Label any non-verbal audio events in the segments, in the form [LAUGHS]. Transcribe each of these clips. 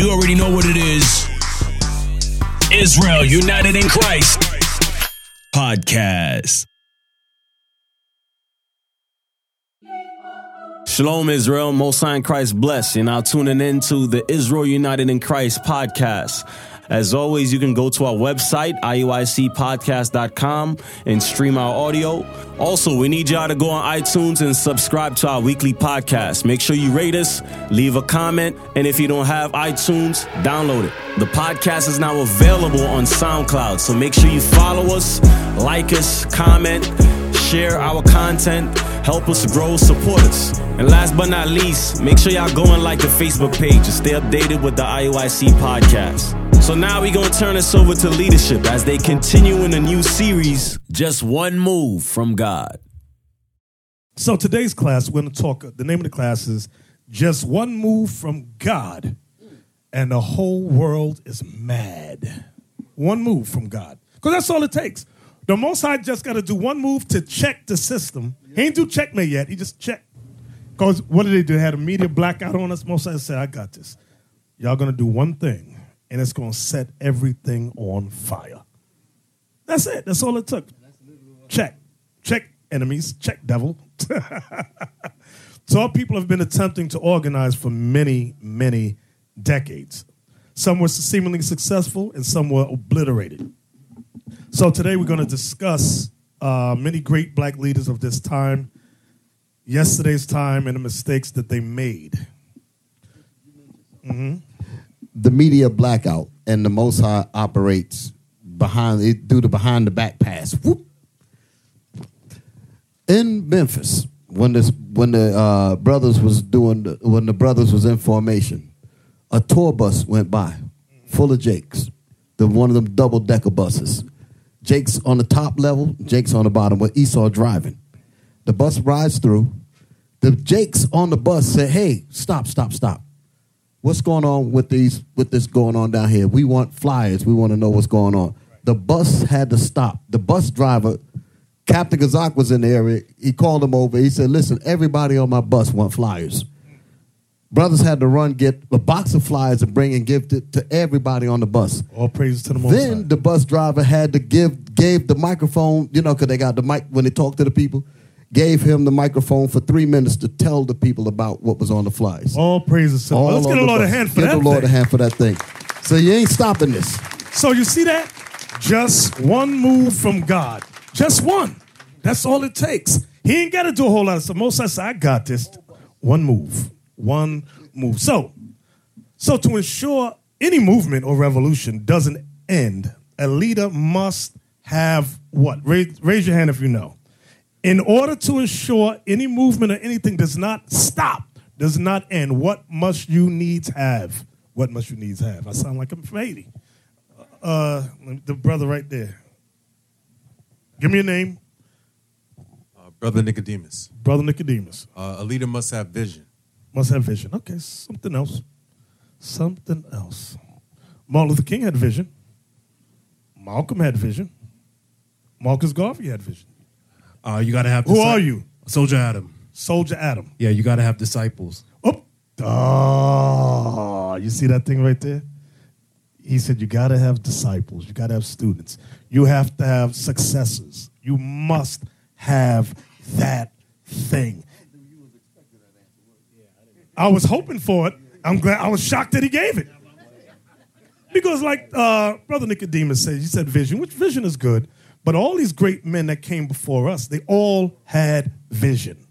You already know what it is. Israel United in Christ podcast. Shalom, Israel. Most High in Christ bless. You're now tuning in to the Israel United in Christ podcast. As always, you can go to our website, iuicpodcast.com, and stream our audio. Also, we need y'all to go on iTunes and subscribe to our weekly podcast. Make sure you rate us, leave a comment, and if you don't have iTunes, download it. The podcast is now available on SoundCloud, so make sure you follow us, like us, comment, share our content, help us grow, support us. And last but not least, make sure y'all go and like the Facebook page to stay updated with the IUIC podcast. So now we're going to turn this over to leadership as they continue in a new series, Just One Move from God. So today's class, we're to talk. The name of the class is "Just One Move from God," and the whole world is mad. One move from God, because that's all it takes. The Most High just got to do one move to check the system. He ain't do checkmate yet. He just checked. Because what did they do? They had a media blackout on us. Most High said, "I got this. Y'all to do one thing, and it's going to set everything on fire." That's it. That's all it took. Check. Check enemies. Check devil. [LAUGHS] so our people have been attempting to organize for many, many decades. Some were seemingly successful and some were obliterated. So today we're going to discuss uh, many great black leaders of this time, yesterday's time, and the mistakes that they made. The media blackout and the Most High operates behind it do the behind the back pass. Whoop. In Memphis, when this when the uh, brothers was doing the, when the brothers was in formation, a tour bus went by full of Jakes, the one of them double decker buses. Jake's on the top level, Jake's on the bottom, with Esau driving. The bus rides through. The Jakes on the bus said, "Hey, stop, stop, stop! What's going on with these with this going on down here? We want flyers. We want to know what's going on. The bus had to stop. The bus driver, Captain Kazak was in the area. He called him over. He said, "Listen, everybody on my bus want flyers." Brothers had to run get a box of flyers and bring and give it to everybody on the bus. All praises to the Most Then High. the bus driver had to give gave the microphone, you know, because they got the mic when they talk to the people. Gave him the microphone for three minutes to tell the people about what was on the flyers. All praises to Let's get a the Lord a hand for Give that. the Lord thing. a hand for that thing. So you ain't stopping this. So you see that? Just one move from God. Just one. That's all it takes. He ain't got to do a whole lot of stuff. Most I said, I got this. One move. One move. So, so to ensure any movement or revolution doesn't end, a leader must have what? Raise, raise your hand if you know. In order to ensure any movement or anything does not stop, does not end, what must you needs have? What must you needs have? I sound like I'm from Haiti. Uh, the brother right there. Give me your name, Uh, Brother Nicodemus. brother Nicodemus. Uh, a leader must have vision. Must have vision. Okay, something else. Something else. Martin Luther King had vision. Malcolm had vision. Marcus Garvey had vision. Uh, you got to have. Who are you? Soldier Adam. Soldier Adam. Yeah, you got to have disciples. Oh, oh, you see that thing right there? He said, You got to have disciples. You got to have students. You have to have successors. You must have that thing. I was hoping for it. I'm glad. I was shocked that he gave it. Because, like uh, Brother Nicodemus said, he said vision, which vision is good. But all these great men that came before us, they all had vision.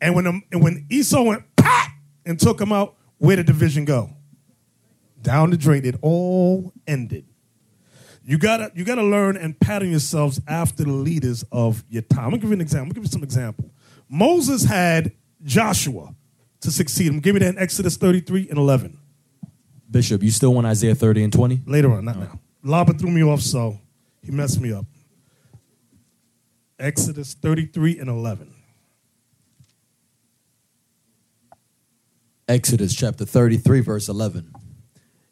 And when, um, and when Esau went pat and took him out, where did the vision go? Down the drain. It all ended. You gotta, you gotta learn and pattern yourselves after the leaders of your time. I'm gonna give you an example. I'm gonna give you some example. Moses had Joshua to succeed him. Give me that in Exodus 33 and 11. Bishop, you still want Isaiah 30 and 20? Later on, not now. Laba threw me off, so he messed me up. Exodus 33 and 11. Exodus chapter 33, verse 11.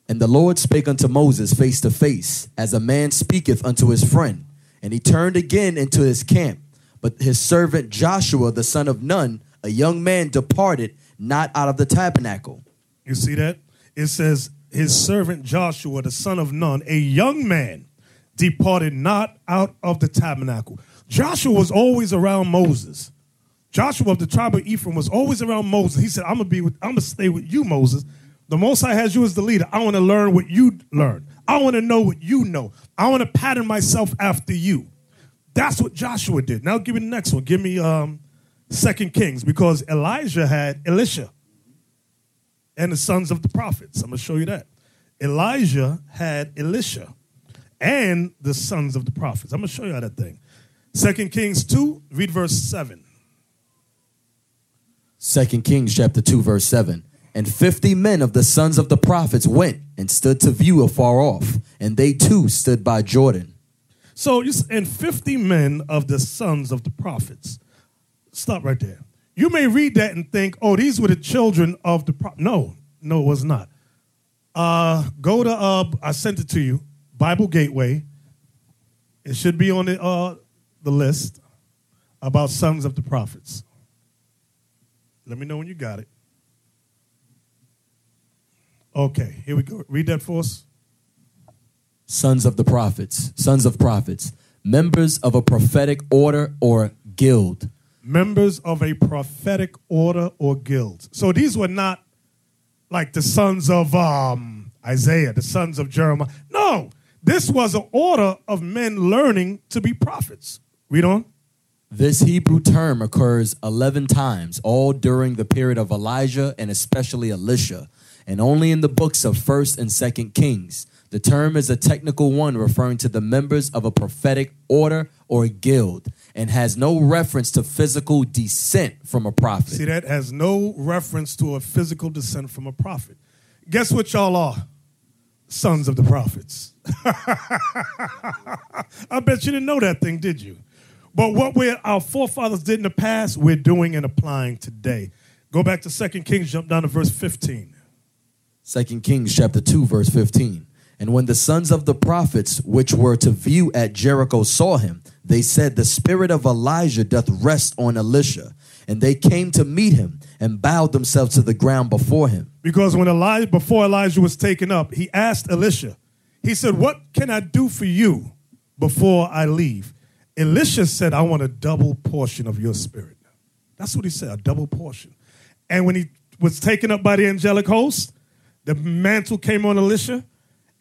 And the Lord spake unto Moses face to face, as a man speaketh unto his friend. And he turned again into his camp. But his servant Joshua, the son of Nun, a young man, departed not out of the tabernacle. You see that? It says his servant Joshua, the son of Nun, a young man, departed not out of the tabernacle. Joshua was always around Moses. Joshua of the tribe of Ephraim was always around Moses. He said, I'm gonna be with, I'm gonna stay with you, Moses. The Most High has you as the leader. I want to learn what you learn. I want to know what you know. I want to pattern myself after you. That's what Joshua did. Now give me the next one. Give me um Second Kings, because Elijah had Elisha and the sons of the prophets. I'm gonna show you that. Elijah had Elisha and the sons of the prophets. I'm gonna show you how that thing. Second Kings 2, read verse 7. Second Kings chapter 2 verse 7. And 50 men of the sons of the prophets went and stood to view afar off, and they too stood by Jordan. So, and 50 men of the sons of the prophets. Stop right there. You may read that and think, oh, these were the children of the pro-. No, no, it was not. Uh, go to, uh, I sent it to you, Bible Gateway. It should be on the, uh, the list about sons of the prophets. Let me know when you got it. Okay, here we go. Read that for us. Sons of the prophets, sons of prophets, members of a prophetic order or guild. members of a prophetic order or guild. So these were not like the sons of um, Isaiah, the sons of Jeremiah. No, this was an order of men learning to be prophets. Read on. This Hebrew term occurs 11 times, all during the period of Elijah and especially Elisha, and only in the books of 1st and 2nd Kings. The term is a technical one referring to the members of a prophetic order or guild and has no reference to physical descent from a prophet. See, that has no reference to a physical descent from a prophet. Guess what y'all are? Sons of the prophets. [LAUGHS] I bet you didn't know that thing, did you? But what we our forefathers did in the past, we're doing and applying today. Go back to Second Kings, jump down to verse 15. Second Kings chapter 2 verse 15. And when the sons of the prophets which were to view at Jericho saw him, they said, The spirit of Elijah doth rest on Elisha. And they came to meet him and bowed themselves to the ground before him. Because when Elijah, before Elijah was taken up, he asked Elisha, he said, What can I do for you before I leave? Elisha said, I want a double portion of your spirit. That's what he said, a double portion. And when he was taken up by the angelic host, the mantle came on Elisha,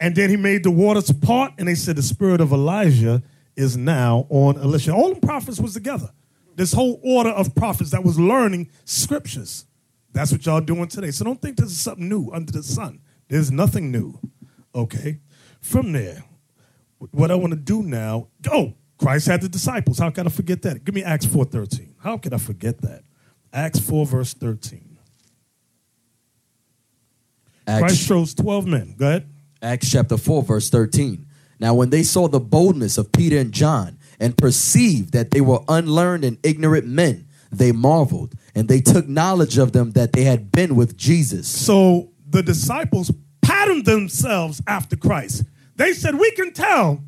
and then he made the waters part, and they said, The spirit of Elijah is now on Elisha. All the prophets was together. This whole order of prophets that was learning scriptures. That's what y'all doing today. So don't think this is something new under the sun. There's nothing new. Okay? From there, what I want to do now, oh, Christ had the disciples. How can I forget that? Give me Acts 4.13. How can I forget that? Acts 4, verse 13. Christ chose 12 men. Go ahead. Acts chapter 4 verse 13. Now when they saw the boldness of Peter and John and perceived that they were unlearned and ignorant men, they marveled and they took knowledge of them that they had been with Jesus. So the disciples patterned themselves after Christ. They said, We can tell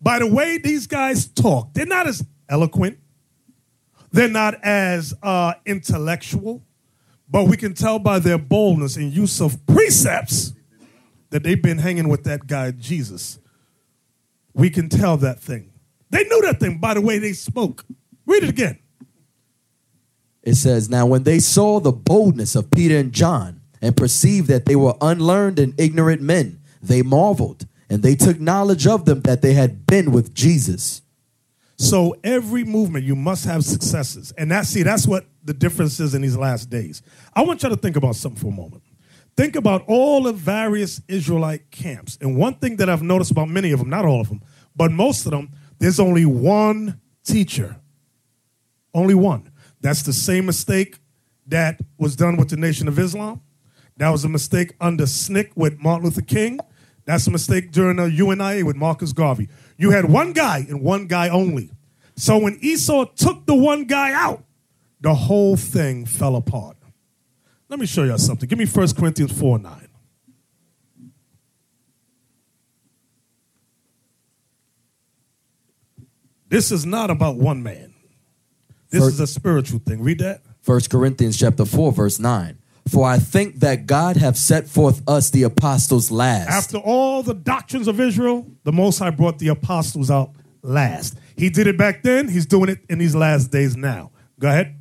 by the way these guys talk. They're not as eloquent, they're not as uh, intellectual, but we can tell by their boldness and use of precepts that they've been hanging with that guy, Jesus. We can tell that thing. They knew that thing by the way they spoke. Read it again. It says, Now when they saw the boldness of Peter and John and perceived that they were unlearned and ignorant men, they marveled and they took knowledge of them that they had been with Jesus. So every movement, you must have successes. And that's see, that's what the difference is in these last days. I want you to think about something for a moment. Think about all the various Israelite camps. And one thing that I've noticed about many of them, not all of them, but most of them, there's only one teacher. Only one. That's the same mistake that was done with the Nation of Islam. That was a mistake under SNCC with Martin Luther King. That's a mistake during uh, the UNIA with Marcus Garvey. You had one guy and one guy only. So when Esau took the one guy out, the whole thing fell apart. Let me show you something. Give me 1 Corinthians 4 9. This is not about one man. This First- is a spiritual thing. Read that. 1 Corinthians chapter 4 verse 9. For I think that God hath set forth us the apostles last. After all the doctrines of Israel, the Most High brought the apostles out last. He did it back then. He's doing it in these last days now. Go ahead.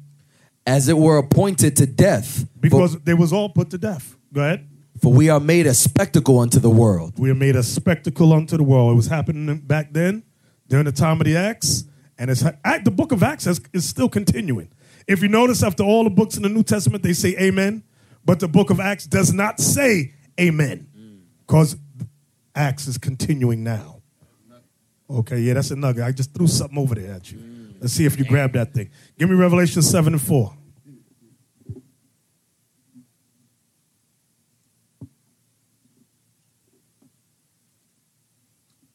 as it were appointed to death. Because they was all put to death. Go ahead. For, we are made a spectacle unto the world. We are made a spectacle unto the world. It was happening back then, during the time of the Acts, and it's the book of Acts is still continuing. If you notice, after all the books in the New Testament, they say Amen, but the book of Acts does not say Amen, because Acts is continuing now. Okay, yeah, that's a nugget. I just threw something over there at you. Let's see if you grab that thing. Give me Revelation seven and four.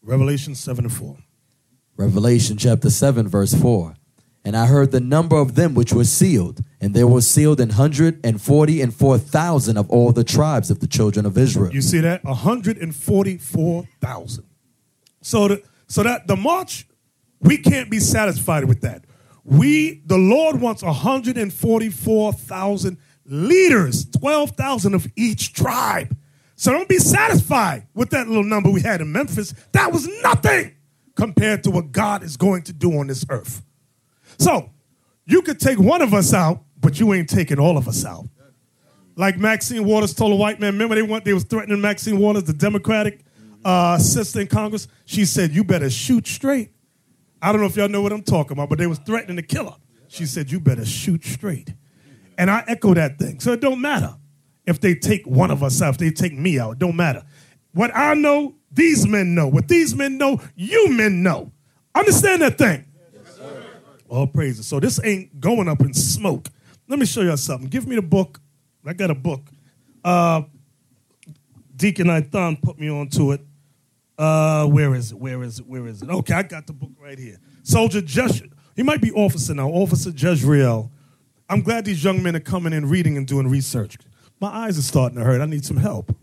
Revelation 7 and 4. Revelation chapter 7, verse 4. And I heard the number of them which were sealed, and there were sealed an hundred and forty and four thousand of all the tribes of the children of Israel. You see that? 144,000. So, the, so that the march, we can't be satisfied with that. We, the Lord wants 144,000 leaders, 12,000 of each tribe. So don't be satisfied with that little number we had in Memphis. That was nothing compared to what God is going to do on this earth. So you could take one of us out, but you ain't taking all of us out. Like Maxine Waters told a white man, remember they went, they was threatening Maxine Waters, the Democratic uh, sister in Congress. She said, "You better shoot straight." I don't know if y'all know what I'm talking about, but they was threatening to kill her. She said, "You better shoot straight," and I echo that thing. So it don't matter if they take one of us out, if they take me out. It don't matter. What I know, these men know. What these men know, you men know. Understand that thing. All praises. So this ain't going up in smoke. Let me show you something. Give me the book. I got a book. Uh, Deacon Ithan put me onto it. Uh, where is it? Where is it? Where is it? Okay, I got the book right here. Soldier Josh, he might be officer now, Officer Jezreel. I'm glad these young men are coming in, reading and doing research. My eyes are starting to hurt. I need some help.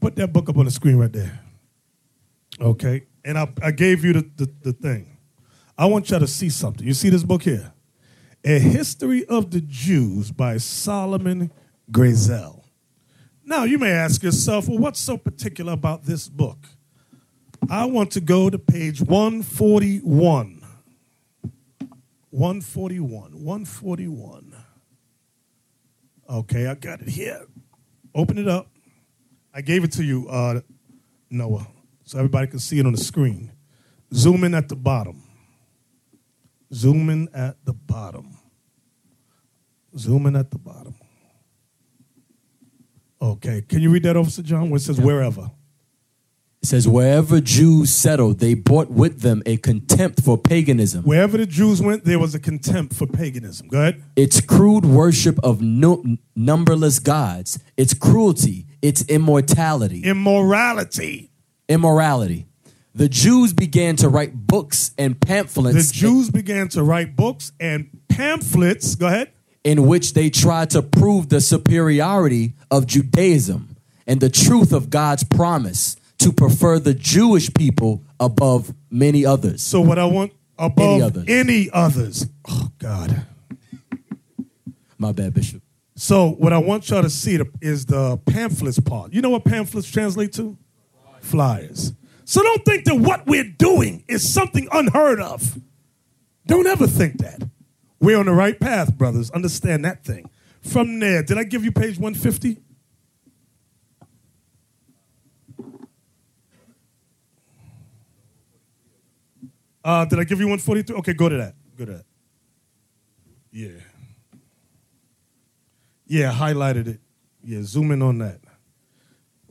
Put that book up on the screen right there. Okay, and I, I gave you the, the, the thing. I want y'all to see something. You see this book here? A History of the Jews by Solomon Grayzel. Now, you may ask yourself, well, what's so particular about this book? I want to go to page 141. 141. 141. Okay, I got it here. Open it up. I gave it to you, uh, Noah, so everybody can see it on the screen. Zoom in at the bottom. Zoom in at the bottom. Zoom in at the bottom. Okay, can you read that, Officer John? Where it says wherever. It says, Wherever Jews settled, they brought with them a contempt for paganism, Wherever the Jews went, there was a contempt for paganism. Go ahead. its crude worship of no, numberless gods, its cruelty, its immortality, Immorality. immorality. The Jews began to write books and pamphlets. The Jews began to write books and pamphlets. Go ahead. In which they tried to prove the superiority of Judaism and the truth of God's promise to prefer the Jewish people above many others. So what I want above Any any others. others. Oh God. My bad, Bishop. So what I want y'all to see is the pamphlets part. You know what pamphlets translate to? Flyers. So don't think that what we're doing is something unheard of. Don't ever think that. We're on the right path, brothers. Understand that thing. From there, did I give you page 150? Uh, did I give you 143? Okay, go to that. Go to that. Yeah. Yeah, highlighted it. Yeah, zoom in on that.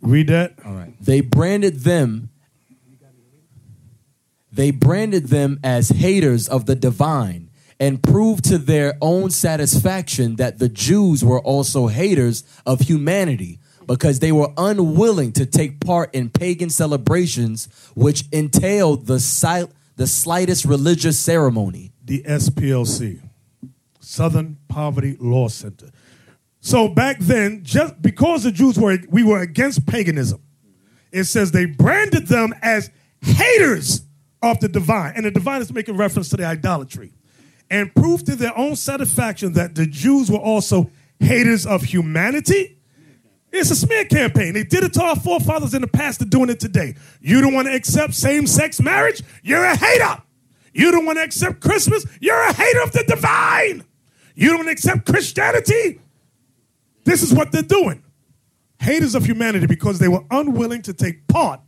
Read that. All right. They branded them they branded them as haters of the divine and prove to their own satisfaction that the Jews were also haters of humanity because they were unwilling to take part in pagan celebrations which entailed the the slightest religious ceremony. The SPLC, Southern Poverty Law Center. So back then, just because the Jews were we were against paganism, it says they branded them as haters of the divine. And the divine is making reference to the idolatry. And proved to their own satisfaction that the Jews were also haters of humanity. It's a smear campaign. They did it to our forefathers in the past, they're doing it today. You don't want to accept same sex marriage? You're a hater. You don't want to accept Christmas? You're a hater of the divine. You don't accept Christianity? This is what they're doing. Haters of humanity because they were unwilling to take part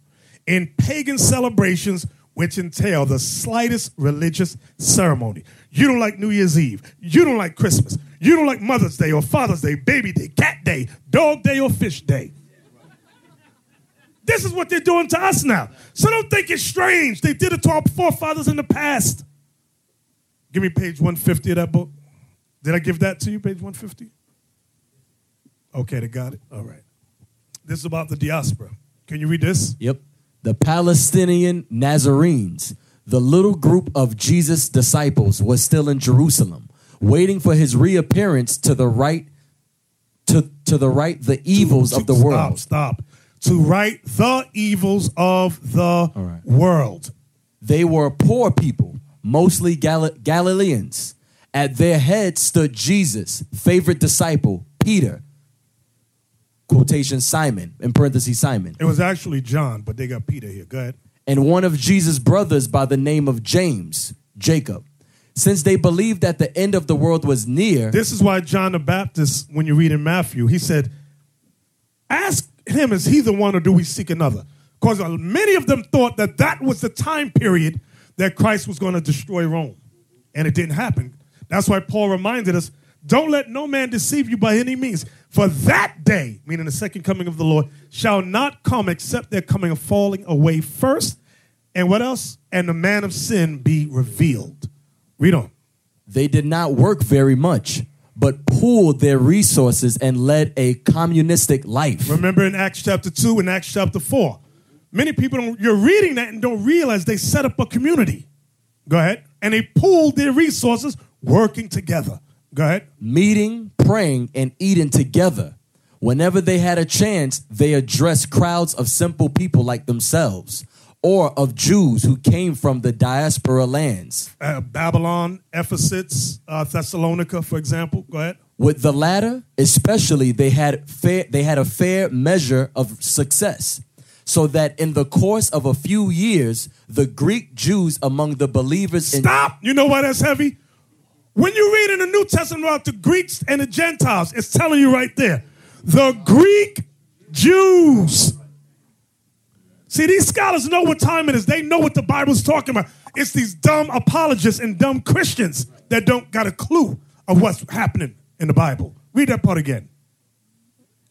in pagan celebrations which entail the slightest religious ceremony. You don't like New Year's Eve. You don't like Christmas. You don't like Mother's Day or Father's Day, Baby Day, Cat Day, Dog Day, or Fish Day. This is what they're doing to us now. So don't think it's strange. They did it to our forefathers in the past. Give me page 150 of that book. Did I give that to you, page 150? Okay, they got it. All right. This is about the diaspora. Can you read this? Yep. The Palestinian Nazarenes, the little group of Jesus' disciples, was still in Jerusalem, waiting for his reappearance to the right to, to the right the evils of the Stop, world. Stop. To right the evils of the right. world. They were poor people, mostly Gal- Galileans. At their head stood Jesus' favorite disciple, Peter. Quotation Simon, in parentheses Simon. It was actually John, but they got Peter here. Go ahead. and one of Jesus' brothers by the name of James, Jacob. Since they believed that the end of the world was near, This is why John the Baptist, when you read in Matthew, he said, Ask him, is he the one or do we seek another? Because uh, many of them thought that that was the time period that Christ was going to destroy Rome. And it didn't happen. That's why Paul reminded us don't let no man deceive you by any means. For that day, meaning the second coming of the Lord, shall not come except their coming and falling away first. And what else? And the man of sin be revealed. Read on. they did not work very much, but pooled their resources and led a communistic life. Remember in Acts chapter 2 and Acts chapter 4. Many people, don't, you're reading that and don't realize they set up a community. Go ahead. And they pooled their resources working together. Go ahead. Meeting, praying, and eating together. Whenever they had a chance, they addressed crowds of simple people like themselves, or of Jews who came from the diaspora lands. Uh, Babylon, Ephesus, uh, Thessalonica, for example. Go ahead. With the latter, especially, they had fair, they had a fair measure of success, so that in the course of a few years, the Greek Jews among the believers in Stop. You know why that's heavy? When you read in the New Testament about the Greeks and the Gentiles, it's telling you right there. The Greek Jews. See, these scholars know what time it is. They know what the Bible's talking about. It's these dumb apologists and dumb Christians that don't got a clue of what's happening in the Bible. Read that part again.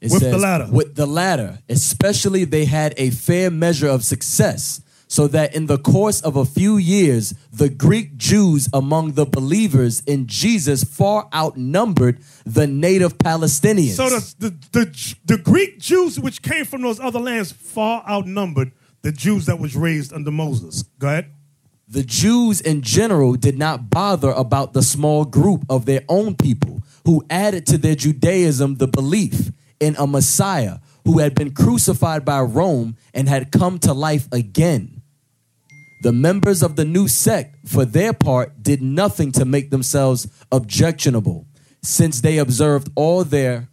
It With the latter. With the latter, especially they had a fair measure of success, so that in the course of a few years, the Greek Jews among the believers in Jesus far outnumbered the native Palestinians. So the, the, the, the Greek Jews which came from those other lands far outnumbered the Jews that was raised under Moses. Go ahead. the Jews in general did not bother about the small group of their own people who added to their Judaism the belief in a Messiah who had been crucified by Rome and had come to life again. The members of the new sect, for their part, did nothing to make themselves objectionable, since they observed all their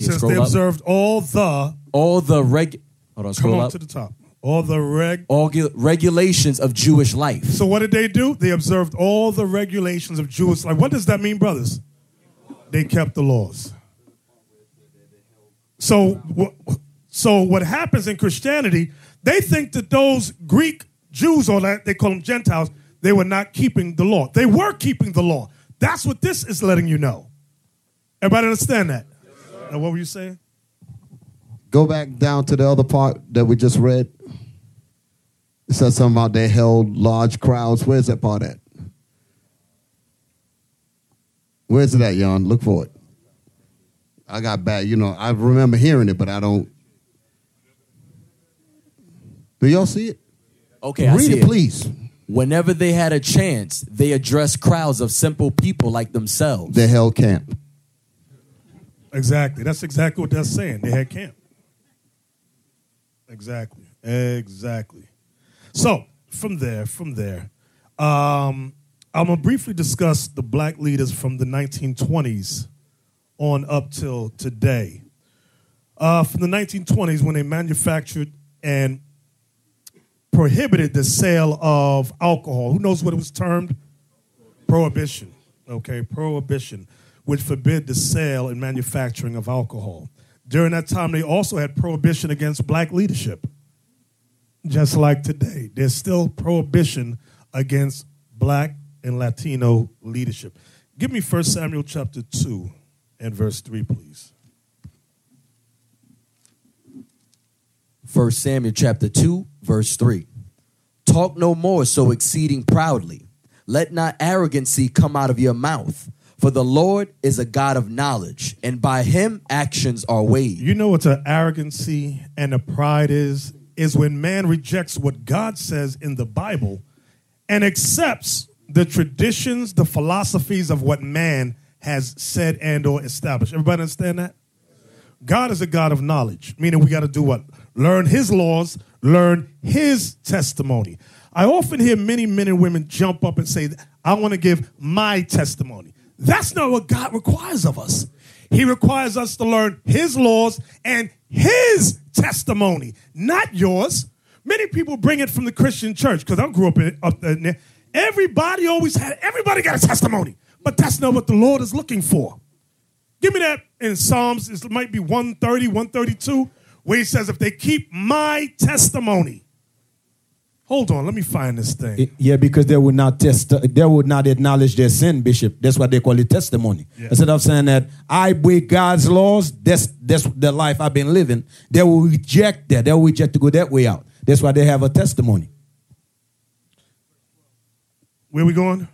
Since they up. observed all the, all the reg hold on, come scroll on up, to the top, all the reg. all gu- regulations of Jewish life. So what did they do? They observed all the regulations of Jewish life. What does that mean, brothers? They kept the laws. So, so what happens in Christianity? They think that those Greek Jews, or that they call them Gentiles, they were not keeping the law. They were keeping the law. That's what this is letting you know. Everybody understand that? Now, what were you saying? Go back down to the other part that we just read. It says something about they held large crowds. Where's that part at? Where's it at, Jan? Look for it. I got bad. You know, I remember hearing it, but I don't. Do y'all see it? Okay, I Read see it, please. Whenever they had a chance, they addressed crowds of simple people like themselves. They held camp. Exactly. That's exactly what they're saying. They had camp. Exactly. Exactly. So from there, from there, um, I'm gonna briefly discuss the black leaders from the 1920s on up till today. Uh, from the 1920s, when they manufactured and prohibited the sale of alcohol. Who knows what it was termed? Prohibition. Okay, prohibition, which forbid the sale and manufacturing of alcohol. During that time, they also had prohibition against black leadership. Just like today, there's still prohibition against black and Latino leadership. Give me 1 Samuel chapter 2 and verse 3, please. 1 Samuel chapter 2, verse 3. Talk no more so exceeding proudly. Let not arrogancy come out of your mouth. For the Lord is a God of knowledge, and by him actions are weighed. You know what the arrogancy and a pride is? Is when man rejects what God says in the Bible and accepts the traditions, the philosophies of what man has said and or established. Everybody understand that? God is a God of knowledge, meaning we got to do what? Learn his laws, learn his testimony. I often hear many men and women jump up and say, I want to give my testimony. That's not what God requires of us. He requires us to learn his laws and his testimony, not yours. Many people bring it from the Christian church because I grew up in up there. Everybody always had, everybody got a testimony, but that's not what the Lord is looking for. Give me that in Psalms, it might be 130, 132, where he says, if they keep my testimony. Hold on, let me find this thing. Yeah, because they would not test, they would not acknowledge their sin, Bishop. That's why they call it testimony. Yeah. Instead of saying that I break God's laws, that's that's the life I've been living. They will reject that. They will reject to go that way out. That's why they have a testimony. Where we going?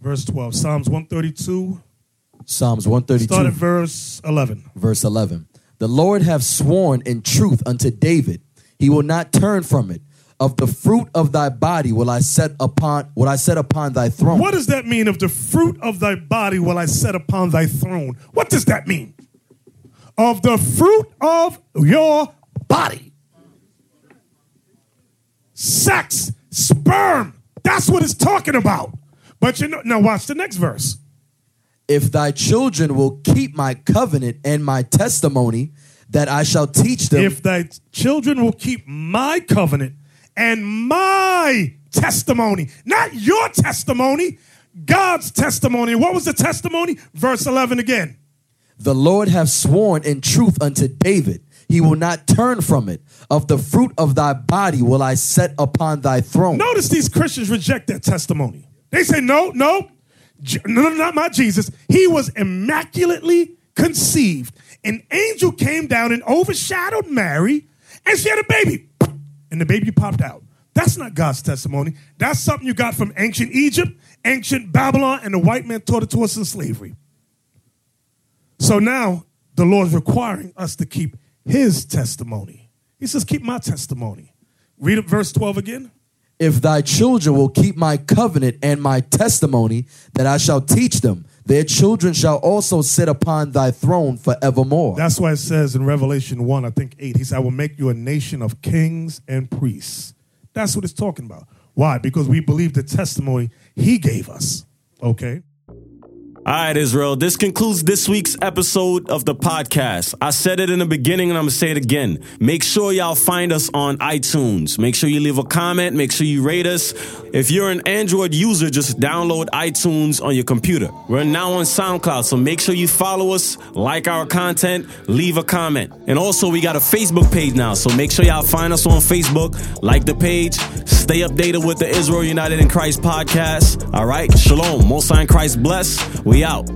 Verse 12, Psalms 132, Psalms 132, start at verse 11. verse 11. The Lord have sworn in truth unto David, he will not turn from it. Of the fruit of thy body will I set upon will I set upon thy throne. What does that mean? Of the fruit of thy body will I set upon thy throne. What does that mean? Of the fruit of your body. Sex, sperm. That's what it's talking about. But you know, now watch the next verse. If thy children will keep my covenant and my testimony that I shall teach them If thy children will keep my covenant and my testimony, not your testimony, God's testimony. What was the testimony? Verse 11 again. The Lord have sworn in truth unto David, he will not turn from it. Of the fruit of thy body will I set upon thy throne. Notice these Christians reject that testimony. They say, no, no, not my Jesus. He was immaculately conceived. An angel came down and overshadowed Mary, and she had a baby, and the baby popped out. That's not God's testimony. That's something you got from ancient Egypt, ancient Babylon, and the white man taught it to us in slavery. So now the Lord's requiring us to keep his testimony. He says, Keep my testimony. Read verse 12 again. If thy children will keep my covenant and my testimony that I shall teach them, their children shall also sit upon thy throne forevermore. That's why it says in Revelation 1, I think 8, he said, I will make you a nation of kings and priests. That's what it's talking about. Why? Because we believe the testimony he gave us. Okay? All right, Israel. This concludes this week's episode of the podcast. I said it in the beginning and I'm going to say it again. Make sure y'all find us on iTunes. Make sure you leave a comment. Make sure you rate us. If you're an Android user, just download iTunes on your computer. We're now on SoundCloud, so make sure you follow us, like our content, leave a comment. And also, we got a Facebook page now, so make sure y'all find us on Facebook, like the page, stay updated with the Israel United in Christ podcast. All right, shalom. Most Christ bless. We out.